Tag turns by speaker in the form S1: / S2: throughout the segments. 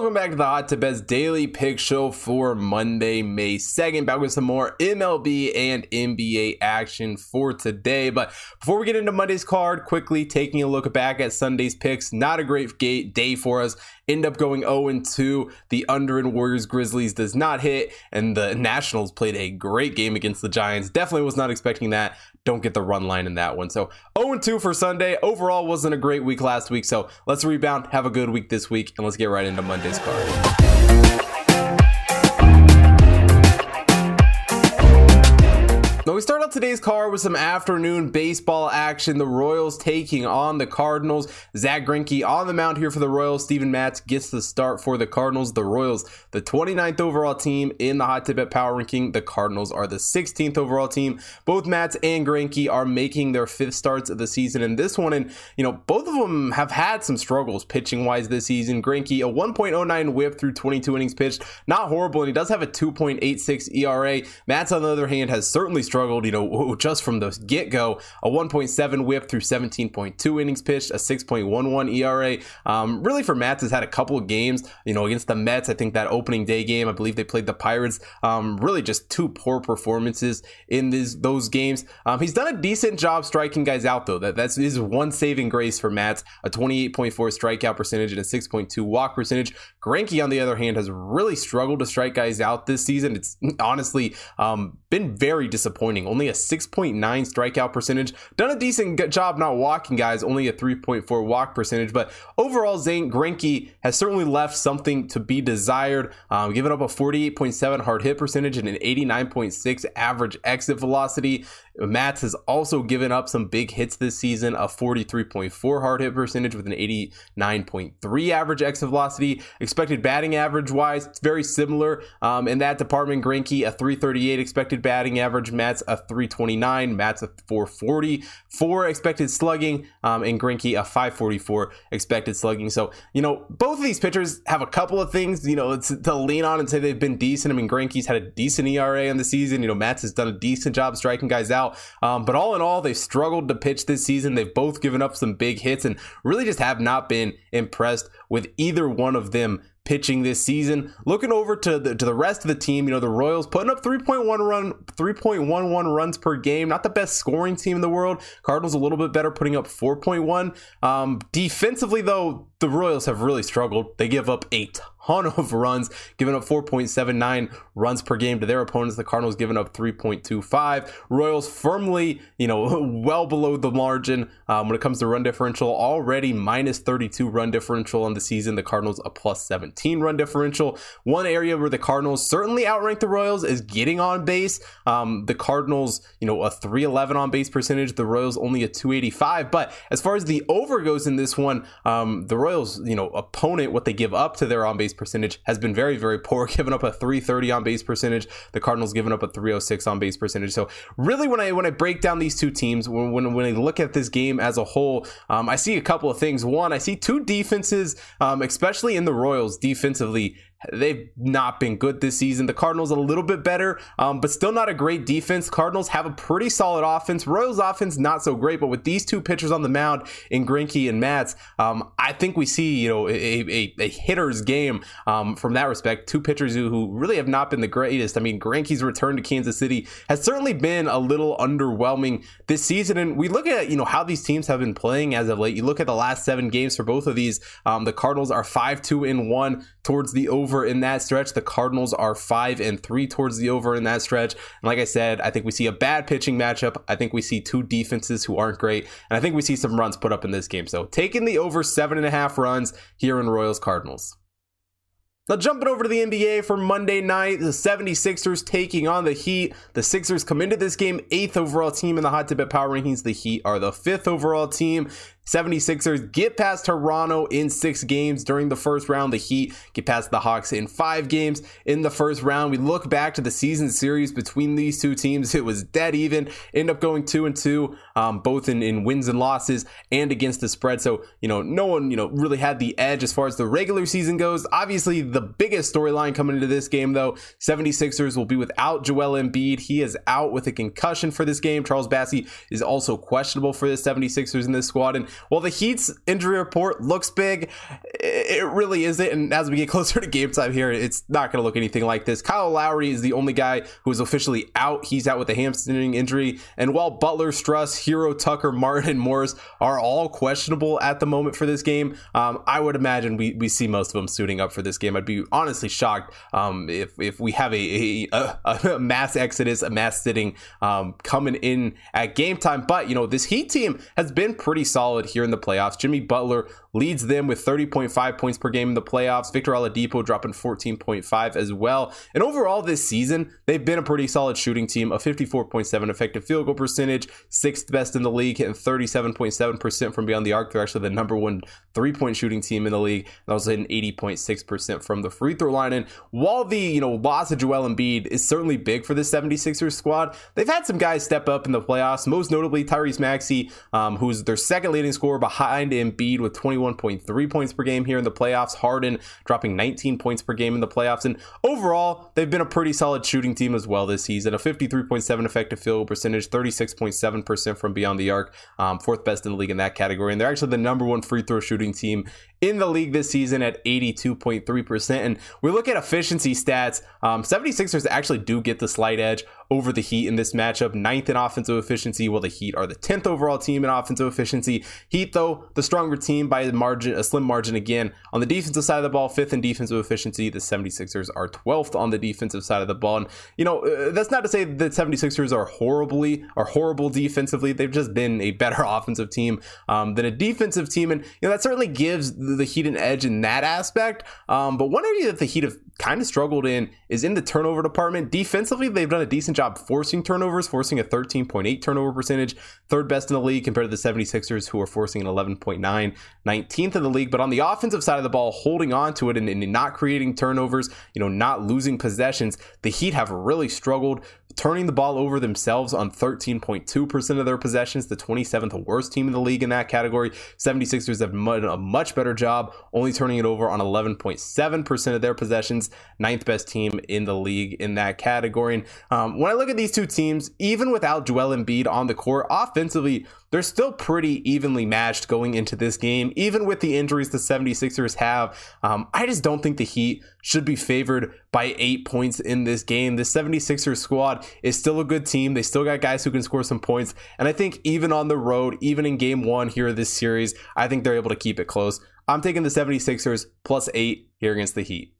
S1: Welcome back to the Hot Tip Bets Daily Pick Show for Monday, May 2nd. Back with some more MLB and NBA action for today. But before we get into Monday's card, quickly taking a look back at Sunday's picks. Not a great day for us. End up going 0 2. The under in Warriors Grizzlies does not hit, and the Nationals played a great game against the Giants. Definitely was not expecting that. Don't get the run line in that one. So 0 2 for Sunday. Overall, wasn't a great week last week. So let's rebound, have a good week this week, and let's get right into Monday's card. Today's card with some afternoon baseball action. The Royals taking on the Cardinals. Zach Greinke on the mound here for the Royals. Steven Matz gets the start for the Cardinals. The Royals, the 29th overall team in the Hot Tip Bet Power Ranking. The Cardinals are the 16th overall team. Both Matz and Greinke are making their fifth starts of the season in this one, and you know both of them have had some struggles pitching wise this season. Greinke a 1.09 WHIP through 22 innings pitched, not horrible, and he does have a 2.86 ERA. Matz on the other hand has certainly struggled, you know, just from the get go. A 1.7 whip through 17.2 innings pitched, a 6.11 ERA. Um, really, for Matz, has had a couple of games, you know, against the Mets. I think that opening day game, I believe they played the Pirates. Um, really, just two poor performances in these those games. Um, he's done a decent job striking guys out, though. That that's his one saving grace for Matz, a 28.4 strikeout percentage and a 6.2 walk percentage. Greinke, on the other hand, has really struggled to strike guys out this season. It's honestly um, been very disappointing. Only a 6.9 strikeout percentage. Done a decent job not walking guys, only a 3.4 walk percentage. But overall, Zane Greinke has certainly left something to be desired. Um, giving up a 48.7 hard hit percentage and an 89.6 average exit velocity. Matz has also given up some big hits this season, a 43.4 hard hit percentage with an 89.3 average exit velocity. Expected batting average wise, it's very similar um, in that department. Greinke, a 338 expected batting average. Matz a 329. Matz, a 440. Four expected slugging, um, and Greinke, a 544 expected slugging. So, you know, both of these pitchers have a couple of things, you know, to lean on and say they've been decent. I mean, Greinke's had a decent ERA in the season. You know, Matz has done a decent job striking guys out. Um, but all in all, they've struggled to pitch this season. They've both given up some big hits and really just have not been impressed with either one of them pitching this season. Looking over to the to the rest of the team, you know, the Royals putting up 3.1 run 3.11 runs per game. Not the best scoring team in the world. Cardinals a little bit better putting up 4.1. Um, defensively though, the Royals have really struggled. They give up a ton of runs, giving up 4.79 runs per game to their opponents. The Cardinals giving up 3.25. Royals firmly, you know, well below the margin um, when it comes to run differential. Already minus 32 run differential on the season. The Cardinals a plus 17 run differential. One area where the Cardinals certainly outrank the Royals is getting on base. Um, the Cardinals, you know, a 311 on base percentage. The Royals only a 285. But as far as the over goes in this one, um, the Royals, you know, opponent, what they give up to their on base percentage has been very, very poor, giving up a 330 on base percentage. The Cardinals giving up a 306 on base percentage. So really, when I when I break down these two teams, when when, when I look at this game as a whole, um, I see a couple of things. One, I see two defenses, um, especially in the Royals defensively, They've not been good this season. The Cardinals a little bit better, um, but still not a great defense. Cardinals have a pretty solid offense. Royals offense not so great, but with these two pitchers on the mound in Greinke and Matz, um, I think we see you know a, a, a hitter's game um, from that respect. Two pitchers who, who really have not been the greatest. I mean, Greinke's return to Kansas City has certainly been a little underwhelming this season. And we look at you know how these teams have been playing as of late. You look at the last seven games for both of these. Um, the Cardinals are five two in one towards the over over in that stretch. The Cardinals are five and three towards the over in that stretch. And like I said, I think we see a bad pitching matchup. I think we see two defenses who aren't great. And I think we see some runs put up in this game. So taking the over seven and a half runs here in Royals Cardinals. Now, jumping over to the NBA for Monday night, the 76ers taking on the Heat. The Sixers come into this game eighth overall team in the Hot Tip Power Rankings. The Heat are the fifth overall team. 76ers get past Toronto in six games during the first round. The Heat get past the Hawks in five games in the first round. We look back to the season series between these two teams. It was dead even. End up going two and two, um, both in, in wins and losses and against the spread. So, you know, no one, you know, really had the edge as far as the regular season goes. Obviously, the biggest storyline coming into this game, though, 76ers will be without Joel Embiid. He is out with a concussion for this game. Charles Bassey is also questionable for the 76ers in this squad. And while the Heat's injury report looks big, it really isn't. And as we get closer to game time here, it's not going to look anything like this. Kyle Lowry is the only guy who is officially out. He's out with a hamstring injury. And while Butler, Strus, Herro, Tucker, Martin, and Morris are all questionable at the moment for this game, um, I would imagine we, we see most of them suiting up for this game. I'd be honestly shocked um, if, if we have a, a, a, mass exodus, a mass sitting um, coming in at game time. But, you know, this Heat team has been pretty solid here in the playoffs. Jimmy Butler leads them with 30.5 points per game in the playoffs. Victor Oladipo dropping 14.5 as well. And overall this season, they've been a pretty solid shooting team, a 54.7 effective field goal percentage, sixth best in the league, hitting 37.7% from beyond the arc. They're actually the number one three point shooting team in the league. That was hitting 80.6% from the free throw line. And while the, you know, loss of Joel Embiid is certainly big for the 76ers squad, they've had some guys step up in the playoffs, most notably Tyrese Maxey, um, who's their second leading scorer behind Embiid with 21.3 points per game here in the playoffs. Harden dropping 19 points per game in the playoffs. And overall, they've been a pretty solid shooting team as well this season. A 53.7 effective field percentage, 36.7% from beyond the arc, um, fourth best in the league in that category. And they're actually the number one free throw shooting team in the league this season at 82.3%. And we look at efficiency stats. Um, 76ers actually do get the slight edge over the Heat in this matchup. Ninth in offensive efficiency, while the Heat are the 10th overall team in offensive efficiency. Heat, though, the stronger team by a margin, a slim margin again. On the defensive side of the ball, fifth in defensive efficiency. The 76ers are 12th on the defensive side of the ball. And, you know, uh, that's not to say that 76ers are horribly, are horrible defensively. They've just been a better offensive team um, than a defensive team. And, you know, that certainly gives the Heat an edge in that aspect. Um, but one area that the Heat have kind of struggled in is in the turnover department. Defensively, they've done a decent job forcing turnovers, forcing a 13.8 turnover percentage, third best in the league compared to the 76ers, who are forcing an 11.9, 19th in the league. But on the offensive side of the ball, holding on to it and, and not creating turnovers, you know, not losing possessions, the Heat have really struggled turning the ball over themselves on 13.2% of their possessions, the 27th worst team in the league in that category. 76ers have done a much better job, only turning it over on 11.7% of their possessions, ninth best team in the league in that category. And um, when I look at these two teams, even without Joel Embiid on the court, offensively, they're still pretty evenly matched going into this game, even with the injuries the 76ers have. Um, I just don't think the Heat should be favored by eight points in this game. The 76ers squad is still a good team. They still got guys who can score some points. And I think even on the road, even in game one here of this series, I think they're able to keep it close. I'm taking the 76ers plus eight here against the Heat.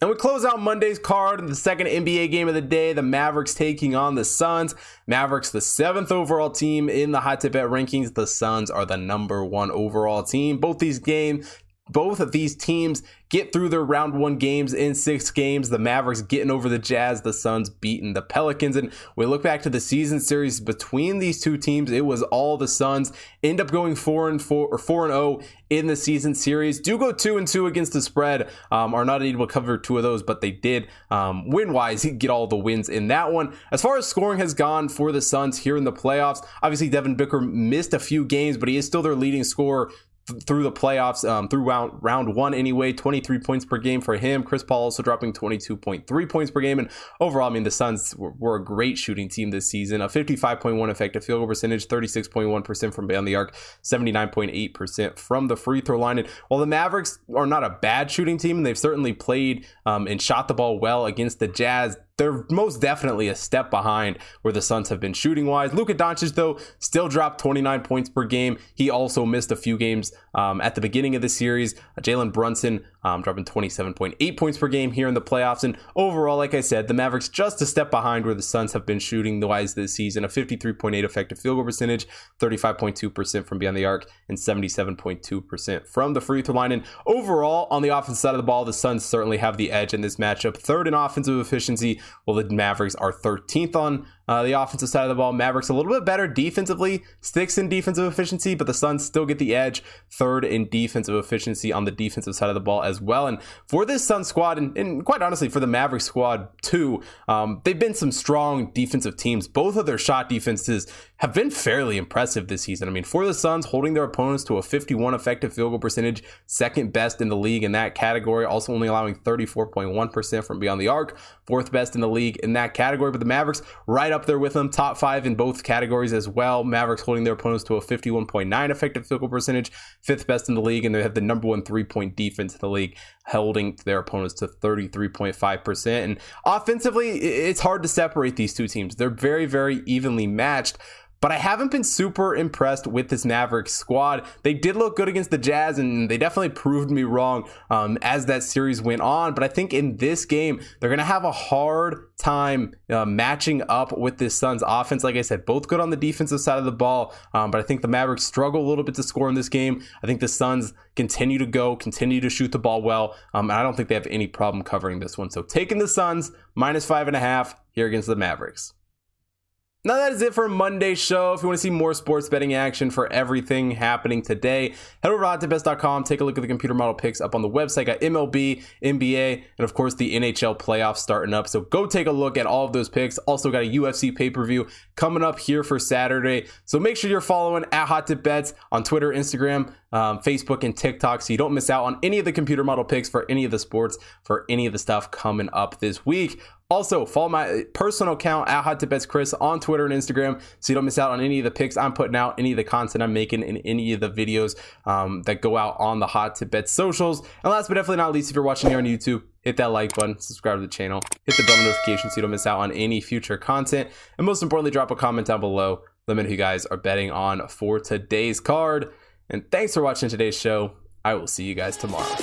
S1: And we close out Monday's card in the second NBA game of the day. The Mavericks taking on the Suns. Mavericks, the seventh overall team in the hot tip bet rankings. The Suns are the number one overall team. Both these games both of these teams get through their round one games in six games. The Mavericks getting over the Jazz, the Suns beating the Pelicans. And we look back to the season series between these two teams. It was all the Suns end up going four and four or four and zero oh in the season series. Do go two and two against the spread. Um, are not able to cover two of those, but they did um, win wise get all the wins in that one. As far as scoring has gone for the Suns here in the playoffs, obviously Devin Booker missed a few games, but he is still their leading scorer through the playoffs, um, through round, round one anyway, 23 points per game for him. Chris Paul also dropping 22.3 points per game. And overall, I mean, the Suns were, were a great shooting team this season. A 55.1 effective field goal percentage, 36.1% from beyond the arc, 79.8% from the free throw line. And while the Mavericks are not a bad shooting team, and they've certainly played um, and shot the ball well against the Jazz, they're most definitely a step behind where the Suns have been shooting wise. Luka Doncic, though, still dropped 29 points per game. He also missed a few games um, at the beginning of the series. Jalen Brunson um, dropping 27.8 points per game here in the playoffs. And overall, like I said, the Mavericks just a step behind where the Suns have been shooting the wise this season. A 53.8 effective field goal percentage, 35.2% from beyond the arc, and 77.2% from the free throw line. And overall, on the offensive side of the ball, the Suns certainly have the edge in this matchup. Third in offensive efficiency, while the Mavericks are 13th on uh, the offensive side of the ball, Mavericks a little bit better defensively, sticks in defensive efficiency, but the Suns still get the edge, third in defensive efficiency on the defensive side of the ball as well. And for this Suns squad, and, and quite honestly for the Mavericks squad too, um, they've been some strong defensive teams. Both of their shot defenses have been fairly impressive this season. I mean, for the Suns, holding their opponents to a 51 effective field goal percentage, second best in the league in that category, also only allowing 34.1% from beyond the arc, fourth best in the league in that category. But the Mavericks right up there with them, top five in both categories as well. Mavericks holding their opponents to a 51.9 effective field goal percentage, fifth best in the league, and they have the number one three point defense in the league, holding their opponents to 33.5%. And offensively, it's hard to separate these two teams. They're very, very evenly matched. But I haven't been super impressed with this Mavericks squad. They did look good against the Jazz, and they definitely proved me wrong um, as that series went on. But I think in this game, they're going to have a hard time uh, matching up with this Suns offense. Like I said, both good on the defensive side of the ball, um, but I think the Mavericks struggle a little bit to score in this game. I think the Suns continue to go, continue to shoot the ball well, um, and I don't think they have any problem covering this one. So taking the Suns minus five and a half here against the Mavericks. Now that is it for Monday's show. If you want to see more sports betting action for everything happening today, head over to hottipbets.com. Take a look at the computer model picks up on the website. Got MLB, NBA, and of course the NHL playoffs starting up. So go take a look at all of those picks. Also got a UFC pay-per-view coming up here for Saturday. So make sure you're following at Hot Tip Bets on Twitter, Instagram, um, Facebook, and TikTok so you don't miss out on any of the computer model picks for any of the sports for any of the stuff coming up this week. Also, follow my personal account at Hot Tip Bets Chris on Twitter and Instagram so you don't miss out on any of the picks I'm putting out, any of the content I'm making, in any of the videos um, that go out on the Hot Tip Bets socials. And last but definitely not least, if you're watching here on YouTube, hit that like button, subscribe to the channel, hit the bell notification so you don't miss out on any future content. And most importantly, drop a comment down below. Let me know who you guys are betting on for today's card. And thanks for watching today's show. I will see you guys tomorrow.